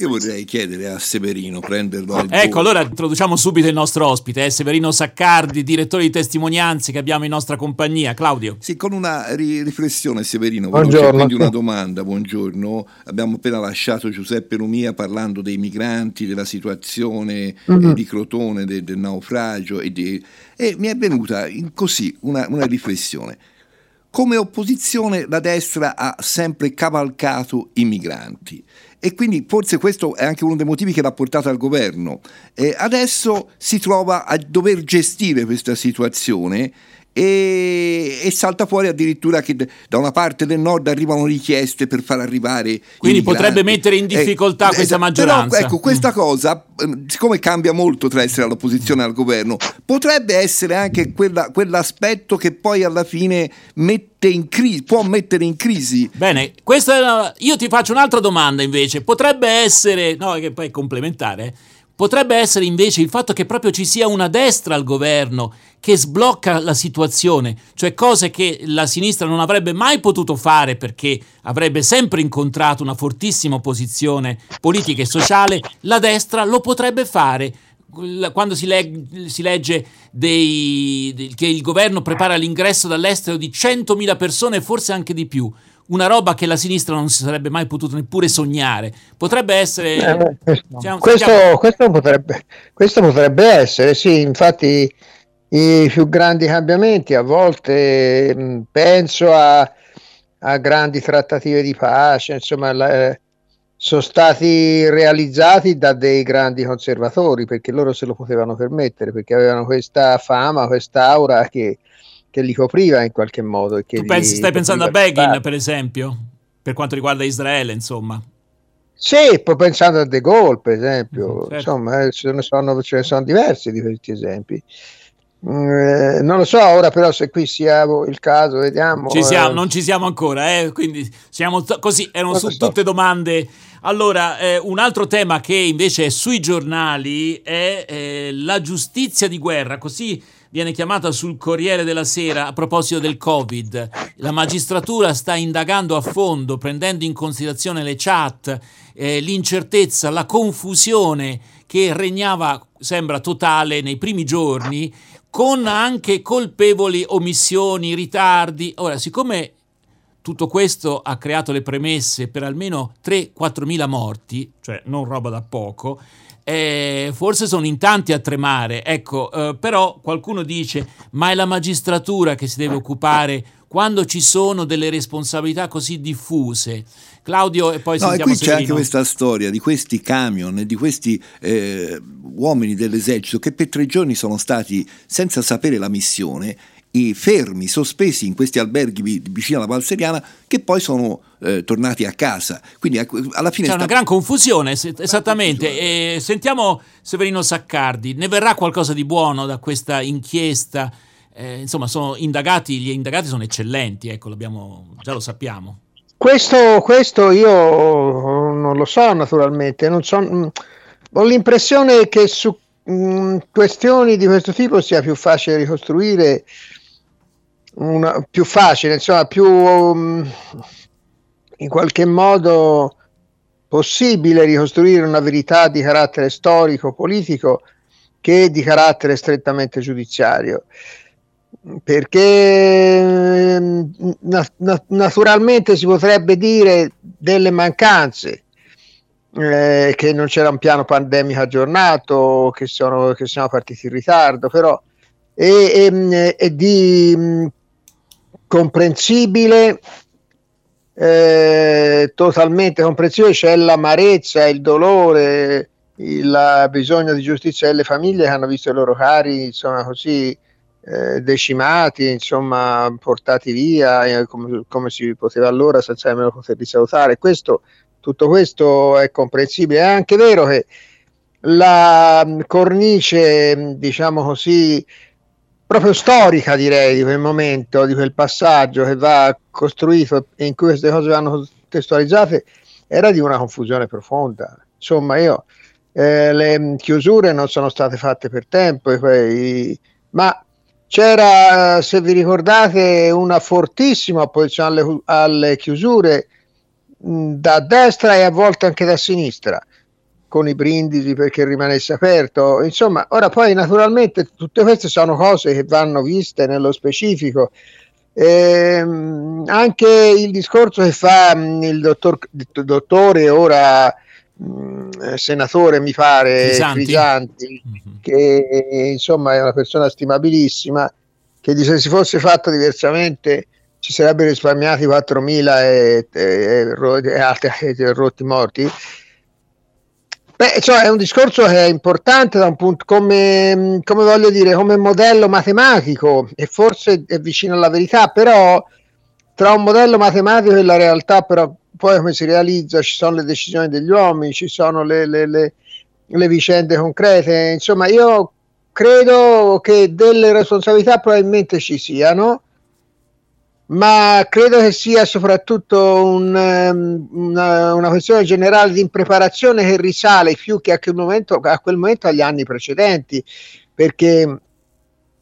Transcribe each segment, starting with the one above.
Io vorrei chiedere a Severino, prenderlo al Ecco, volo. allora introduciamo subito il nostro ospite, eh, Severino Saccardi, direttore di testimonianze che abbiamo in nostra compagnia. Claudio. Sì, con una ri- riflessione, Severino, volevo Buongiorno. quindi una domanda, buongiorno. Abbiamo appena lasciato Giuseppe Lumia parlando dei migranti, della situazione Mhm. eh, di Crotone, de- del naufragio e, di- e mi è venuta in- così una, una riflessione. Come opposizione la destra ha sempre cavalcato i migranti e quindi forse questo è anche uno dei motivi che l'ha portato al governo. E adesso si trova a dover gestire questa situazione e, e salta fuori addirittura che da una parte del nord arrivano richieste per far arrivare Quindi potrebbe mettere in difficoltà questa esatto. maggioranza. Però ecco, questa cosa, ehm, siccome cambia molto tra essere all'opposizione e al governo, potrebbe essere anche quella- quell'aspetto che poi alla fine mette in crisi, può mettere in crisi Bene, questa è una- io ti faccio un'altra domanda invece. Potrebbe essere, no, che poi è complementare, potrebbe essere invece il fatto che proprio ci sia una destra al governo che sblocca la situazione, cioè cose che la sinistra non avrebbe mai potuto fare perché avrebbe sempre incontrato una fortissima opposizione politica e sociale, la destra lo potrebbe fare. Quando si, leg- si legge dei- del- che il governo prepara l'ingresso dall'estero di 100.000 persone, forse anche di più, una roba che la sinistra non si sarebbe mai potuto neppure sognare. Potrebbe essere. Eh, questo, Siamo- questo- questo potrebbe, questo potrebbe essere, sì, infatti i più grandi cambiamenti a volte penso a, a grandi trattative di pace, insomma, la- eh, sono stati realizzati da dei grandi conservatori perché loro se lo potevano permettere, perché avevano questa fama, quest'aura che, che li copriva in qualche modo. tu pensi, stai pensando a Begin, per esempio, per quanto riguarda Israele, insomma. Sì, poi pensando a De Gaulle, per esempio, Certo. insomma, eh, ce ne, sono, ce ne sono diversi di questi esempi. Mm, eh, non lo so ora, però, se qui sia il caso, vediamo. Ci eh. siamo, non ci siamo ancora, eh, quindi siamo t- così, erano Non su so. tutte domande. Allora, eh, un altro tema che invece è sui giornali è eh, la giustizia di guerra, così viene chiamata sul Corriere della Sera a proposito del Covid. La magistratura sta indagando a fondo, prendendo in considerazione le chat, eh, l'incertezza, la confusione che regnava, sembra totale, nei primi giorni, con anche colpevoli omissioni, ritardi. Ora, siccome tutto questo ha creato le premesse per almeno 3-4 mila morti, cioè non roba da poco, eh, forse sono in tanti a tremare. Ecco, eh, però qualcuno dice, ma è la magistratura che si deve occupare quando ci sono delle responsabilità così diffuse. Claudio e poi No, e sentiamo qui c'è anche Severino. questa storia di questi camion e di questi eh, uomini dell'esercito che per tre giorni sono stati, senza sapere la missione, i fermi, sospesi in questi alberghi vi- vicino alla Valseriana, che poi sono eh, tornati a casa. Quindi ecco, alla fine C'è sta- una gran confusione, se- esattamente. E sentiamo Severino Saccardi. Ne verrà qualcosa di buono da questa inchiesta? Eh, insomma, sono indagati, gli indagati sono eccellenti, ecco, già lo sappiamo. Questo, questo io non lo so naturalmente, non so, mm, ho l'impressione che su mm, questioni di questo tipo sia più facile ricostruire, una, più facile, insomma, più mm, in qualche modo possibile ricostruire una verità di carattere storico, politico, che di carattere strettamente giudiziario. Perché mm, na- na- naturalmente si potrebbe dire delle mancanze eh, che non c'era un piano pandemico aggiornato che, sono, che siamo partiti in ritardo però e, e- e di mm, comprensibile eh, totalmente comprensibile c'è l'amarezza il dolore il bisogno di giustizia delle famiglie che hanno visto i loro cari insomma così eh, decimati, insomma, portati via eh, come, come si poteva allora senza nemmeno poterli salutare. Questo, tutto questo è comprensibile. È anche vero che la mh, cornice, mh, diciamo così, proprio storica, direi, di quel momento, di quel passaggio che va costruito e in cui queste cose vanno contestualizzate, era di una confusione profonda. Insomma, io eh, le chiusure non sono state fatte per tempo, poi- ma c'era, se vi ricordate, una fortissima opposizione alle, alle chiusure mh, da destra e a volte anche da sinistra. Con i brindisi perché rimanesse aperto. Insomma, ora poi naturalmente tutte queste sono cose che vanno viste nello specifico. Eh, anche il discorso che fa il dottor, dottore ora mh, senatore mi pare Crisanti, Crisanti mm-hmm. che insomma è una persona stimabilissima che dice se si fosse fatto diversamente ci sarebbero risparmiati 4.000 e, e, e, e rotti morti Beh, cioè è un discorso che è importante da un punto come, come voglio dire, come modello matematico e forse è vicino alla verità, però tra un modello matematico e la realtà, però poi come si realizza, ci sono le decisioni degli uomini, ci sono le, le, le, le vicende concrete, insomma io credo che delle responsabilità probabilmente ci siano, ma credo che sia soprattutto un, ehm, una, una, questione generale di impreparazione che risale più che a quel, momento, a quel momento agli anni precedenti, perché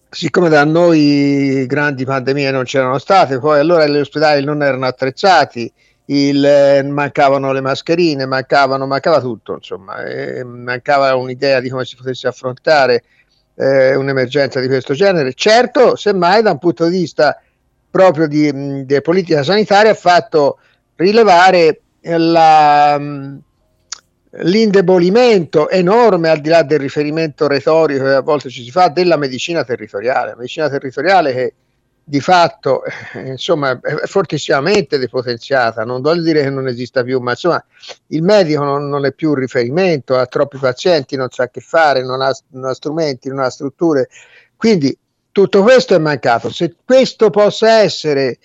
siccome da noi grandi pandemie non c'erano state, poi allora gli ospedali non erano attrezzati, il, mancavano le mascherine, mancavano, mancava tutto, insomma, mancava un'idea di come si potesse affrontare eh, un'emergenza di questo genere. Certo, semmai da un punto di vista proprio di, di politica sanitaria ha fatto rilevare la, l'indebolimento enorme, al di là del riferimento retorico che a volte ci si fa, della medicina territoriale. La medicina territoriale che di fatto eh, insomma, è fortissimamente depotenziata, non voglio dire che non esista più, ma insomma il medico non, non è più un riferimento, ha troppi pazienti, non sa che fare, non ha, non ha strumenti, non ha strutture. Quindi tutto questo è mancato. Se questo possa essere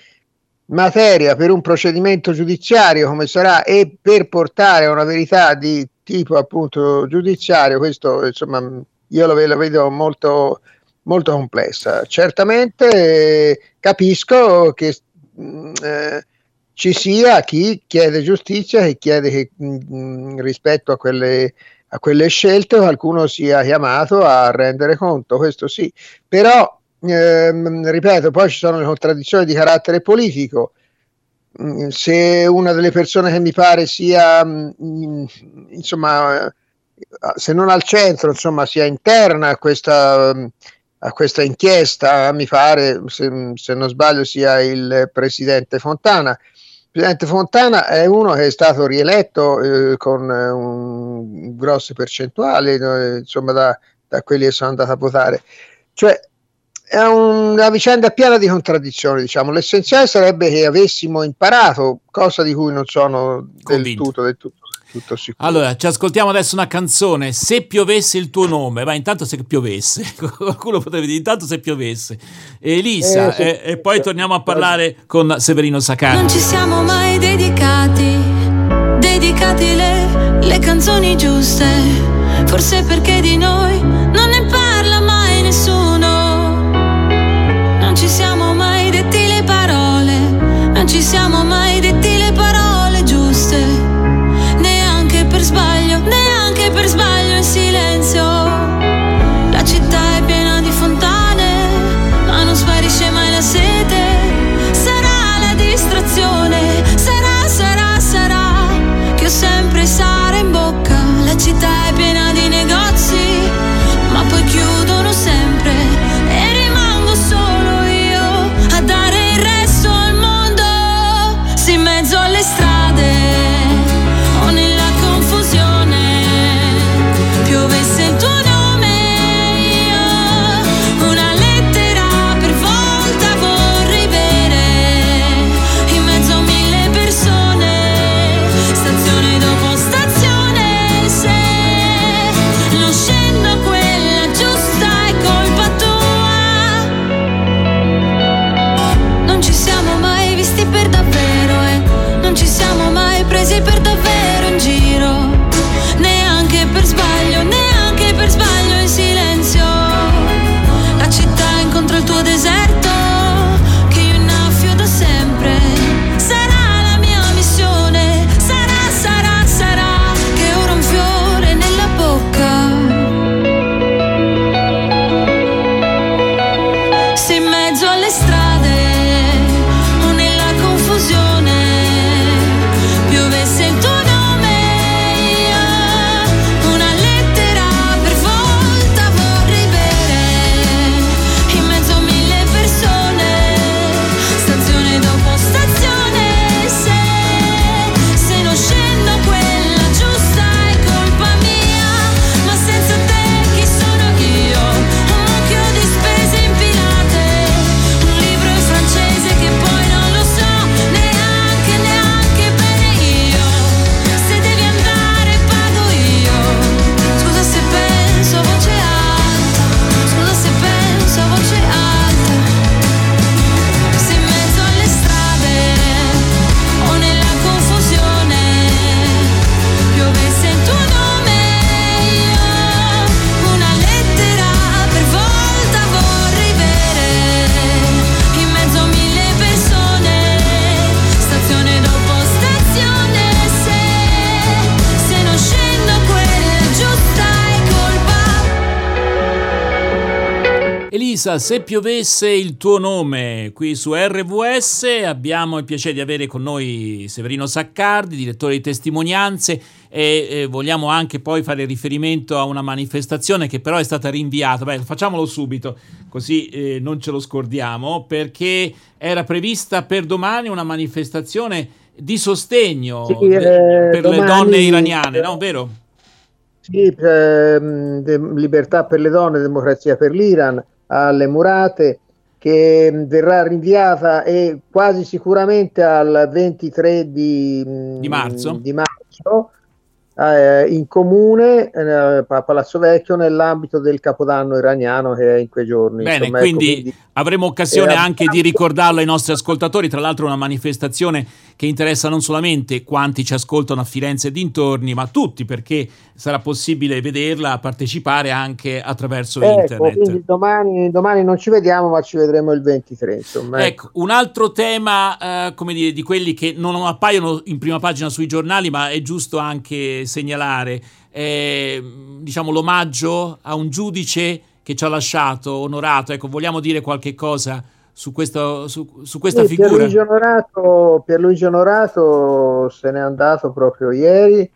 materia per un procedimento giudiziario come sarà e per portare a una verità di tipo appunto giudiziario, questo insomma io lo, lo vedo molto, molto complessa. Certamente eh, capisco che mm, eh, ci sia chi chiede giustizia e chiede che mh, mm, rispetto a quelle a quelle scelte qualcuno sia chiamato a rendere conto, questo sì, però ehm, ripeto, poi ci sono le contraddizioni di carattere politico. Mm, se una delle persone che mi pare sia, mm, insomma, se non al centro, insomma, sia interna a questa, a questa inchiesta, mi pare, se, se non sbaglio, sia il presidente Fontana. Il presidente Fontana è uno che è stato rieletto eh, con un grosse percentuali, eh, insomma, da, da quelli che sono andati a votare. Cioè, è una vicenda piena di contraddizioni, diciamo. L'essenziale sarebbe che avessimo imparato, cosa di cui non sono del tutto, del tutto, tutto sicuro. Allora, ci ascoltiamo adesso una canzone, Se piovesse il tuo nome, ma intanto se piovesse, qualcuno potrebbe dire intanto se piovesse. Elisa, eh, e, e poi torniamo a parlare con Severino Sacani. Non ci siamo mai dedicati, dedicati le, le canzoni giuste, forse perché di noi non ci siamo mai detti le parole giuste, neanche per sbaglio, neanche per sbaglio in silenzio. La città Elisa, se piovesse il tuo nome, qui su RVS abbiamo il piacere di avere con noi Severino Saccardi, direttore di testimonianze e, e vogliamo anche poi fare riferimento a una manifestazione che però è stata rinviata. Beh, facciamolo subito, così eh, non ce lo scordiamo, perché era prevista per domani una manifestazione di sostegno Sì, de- eh, per le domani- donne iraniane, no? Vero? Sì, de- libertà per le donne, democrazia per l'Iran, alle Murate, che mh, verrà rinviata e quasi sicuramente al 23 di, mh, Di marzo. di marzo, eh, in comune eh, a Palazzo Vecchio nell'ambito del Capodanno iraniano che è in quei giorni. Bene, Insomma, ecco, quindi avremo occasione anche di ricordarlo ai nostri ascoltatori, tra l'altro una manifestazione che interessa non solamente quanti ci ascoltano a Firenze e dintorni, ma tutti, perché sarà possibile vederla, partecipare anche attraverso ecco, internet. domani, domani non ci vediamo, ma ci vedremo il 23. Insomma, Ecco, un altro tema, eh, come dire, di quelli che non appaiono in prima pagina sui giornali, ma è giusto anche segnalare, è, diciamo, l'omaggio a un giudice che ci ha lasciato, onorato. Ecco, vogliamo dire qualche cosa su, questo, su, su questa Sì, figura? Pierluigi Onorato, Pierluigi Onorato se n'è andato proprio ieri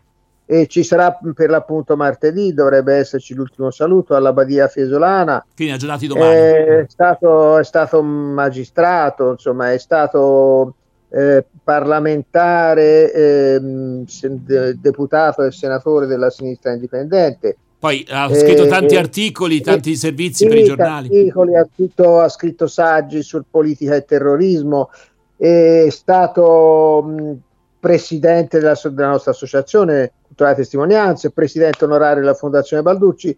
e ci sarà per l'appunto martedì, dovrebbe esserci l'ultimo saluto alla Badia Fiesolana. Quindi aggiornati domani. È stato, è stato un magistrato, insomma, è stato eh, parlamentare, de- deputato e senatore della sinistra indipendente. Poi ha scritto eh, tanti eh, articoli, eh, tanti servizi Sì, per i giornali. articoli, ha, scritto, ha scritto saggi sul politica e terrorismo, è stato mh, presidente della, della nostra associazione Culturale Testimonianze, presidente onorario della Fondazione Balducci.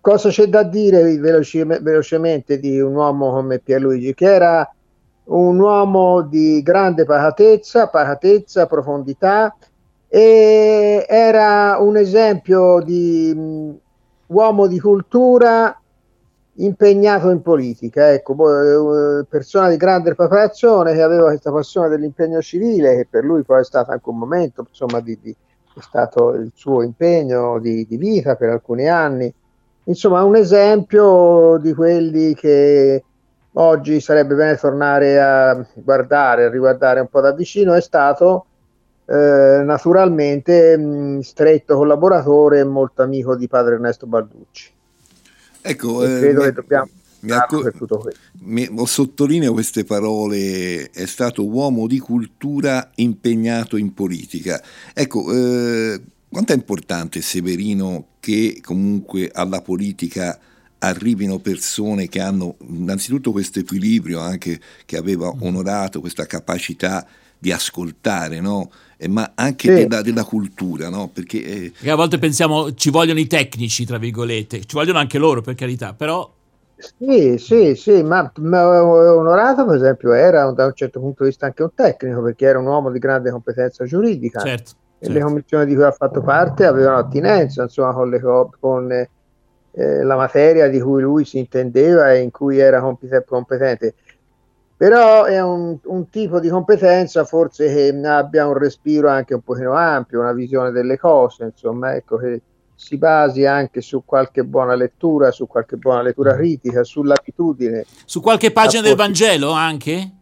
Cosa c'è da dire veloci- velocemente di un uomo come Pierluigi, che era un uomo di grande pacatezza, pacatezza, profondità, e era un esempio di mh, uomo di cultura impegnato in politica, ecco, eh, persona di grande preparazione che aveva questa passione dell'impegno civile, che per lui poi è stato anche un momento, insomma, di, di- è stato il suo impegno di, di vita per alcuni anni. Insomma, un esempio di quelli che oggi sarebbe bene tornare a guardare, a riguardare un po' da vicino, è stato eh, naturalmente mh, stretto collaboratore e molto amico di padre Ernesto Balducci. Ecco, E eh, credo mi- che dobbiamo mi questo. mi- ho sottolineo queste parole, è stato uomo di cultura impegnato in politica. Ecco, eh, quanto è importante Severino che comunque alla politica arrivino persone che hanno innanzitutto questo equilibrio anche che aveva onorato, questa capacità di ascoltare, no? Eh, ma anche Sì. della, della cultura, no? Perché eh, Perché a volte pensiamo ci vogliono i tecnici, tra virgolette, ci vogliono anche loro per carità, però Sì, sì, sì, ma, ma Onorato per esempio era da un certo punto di vista anche un tecnico perché era un uomo di grande competenza giuridica certo. e certo. le commissioni di cui ha fatto parte avevano attinenza insomma con, le co- con eh, la materia di cui lui si intendeva e in cui era compet- competente. Però è un, un tipo di competenza forse che abbia un respiro anche un pochino ampio, una visione delle cose, insomma, ecco che si basi anche su qualche buona lettura, su qualche buona lettura critica, sull'abitudine. Su qualche pagina del. Vangelo anche?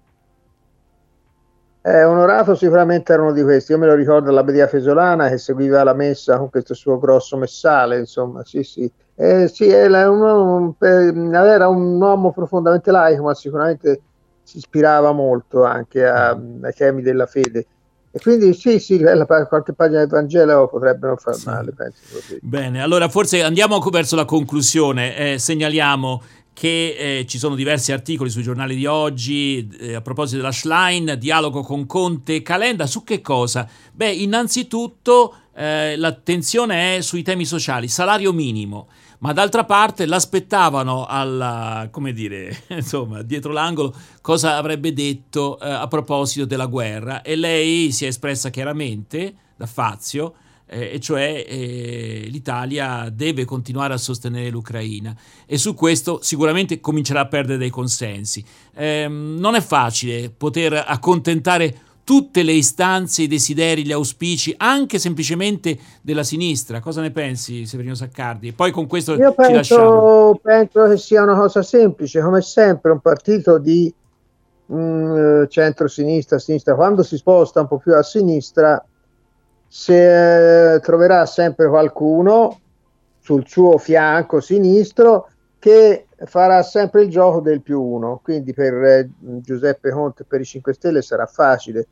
Eh, onorato sicuramente era uno di questi, io me lo ricordo alla Badia Fesolana che seguiva la messa con questo suo grosso messale, insomma, sì, sì. Eh, sì, era un, uomo- eh, era un uomo profondamente laico, ma sicuramente si ispirava molto anche a- ai temi della fede. E quindi sì, sì, qualche pagina del Vangelo potrebbe non far Sì. male, penso. Bene, allora forse andiamo verso la conclusione. Eh, segnaliamo che eh, ci sono diversi articoli sui giornali di oggi eh, a proposito della Schlein, dialogo con Conte, Calenda, su che cosa? Beh, innanzitutto eh, l'attenzione è sui temi sociali, salario minimo, ma d'altra parte l'aspettavano alla, come dire, insomma, dietro l'angolo cosa avrebbe detto eh, a proposito della guerra e lei si è espressa chiaramente da Fazio eh, e cioè eh, l'Italia deve continuare a sostenere l'Ucraina e su questo sicuramente comincerà a perdere dei consensi. Ehm, non è facile poter accontentare tutte le istanze, i desideri, gli auspici, anche semplicemente della sinistra. Cosa ne pensi, Severino Saccardi? Poi con questo Io ci penso, penso che sia una cosa semplice, come sempre un partito di mm, centro-sinistra, sinistra, quando si sposta un po' più a sinistra, se, eh, troverà sempre qualcuno sul suo fianco sinistro che farà sempre il gioco del più uno. Quindi per eh, Giuseppe Conte e per i 5 Stelle sarà facile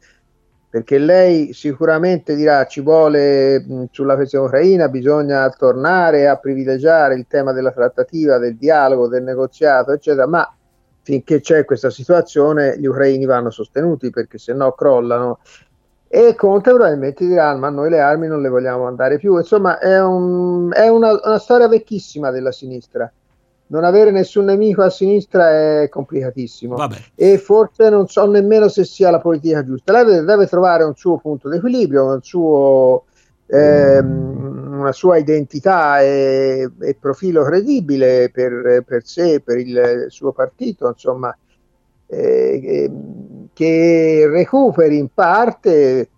perché lei sicuramente dirà ci vuole mh, sulla questione ucraina bisogna tornare a privilegiare il tema della trattativa, del dialogo, del negoziato, eccetera, ma finché c'è questa situazione gli ucraini vanno sostenuti perché se no crollano e Conte probabilmente dirà ma noi le armi non le vogliamo andare più insomma è, un, è una, una storia vecchissima della sinistra non avere nessun nemico a sinistra è complicatissimo Vabbè. e forse non so nemmeno se sia la politica giusta. Lei deve, deve trovare un suo punto di equilibrio, un suo, ehm, una sua identità e, e profilo credibile per, per, sé, per il suo partito, insomma, eh, che recuperi in parte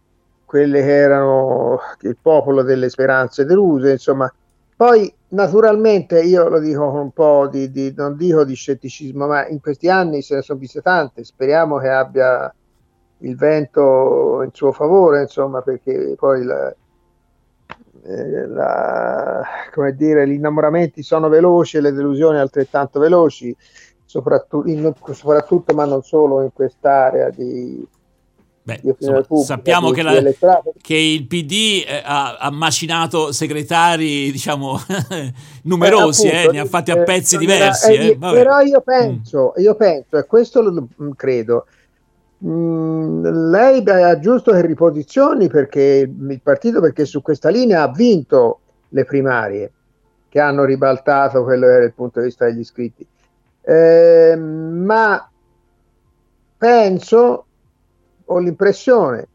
quelle che erano il popolo delle speranze deluse, insomma, poi naturalmente io lo dico con un po' di, di, non dico di scetticismo, ma in questi anni se ne sono viste tante, speriamo che abbia il vento in suo favore, insomma, perché poi la, eh, la, come dire, gli innamoramenti sono veloci e le delusioni altrettanto veloci, soprattutto, in, soprattutto ma non solo in quest'area di, Beh, insomma, sappiamo che, la, che, il PD eh, ha, ha, macinato segretari, diciamo, numerosi, eh, appunto, eh, ne ha fatti a pezzi eh, diversi. Eh, però io penso, mm. io penso, e questo lo mm, credo, mh, mm, lei ha giusto che riposizioni perché il partito, perché su questa linea ha vinto le primarie, che hanno ribaltato quello che era il punto di vista degli iscritti. Eh, ma penso ho l'impressione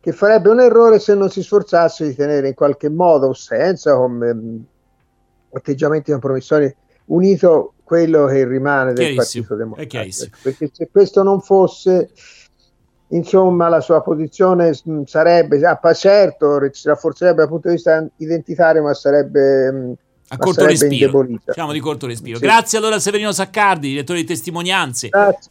che farebbe un errore se non si sforzasse di tenere in qualche modo senza come mm, atteggiamenti compromissori unito quello che rimane del Partito Democratico perché se questo non fosse insomma la sua posizione sarebbe ah, certo si rafforzerebbe dal punto di vista identitario ma sarebbe a corto respiro. Diciamo di corto respiro. Sì. Grazie allora a Severino Saccardi, direttore di testimonianze. Grazie.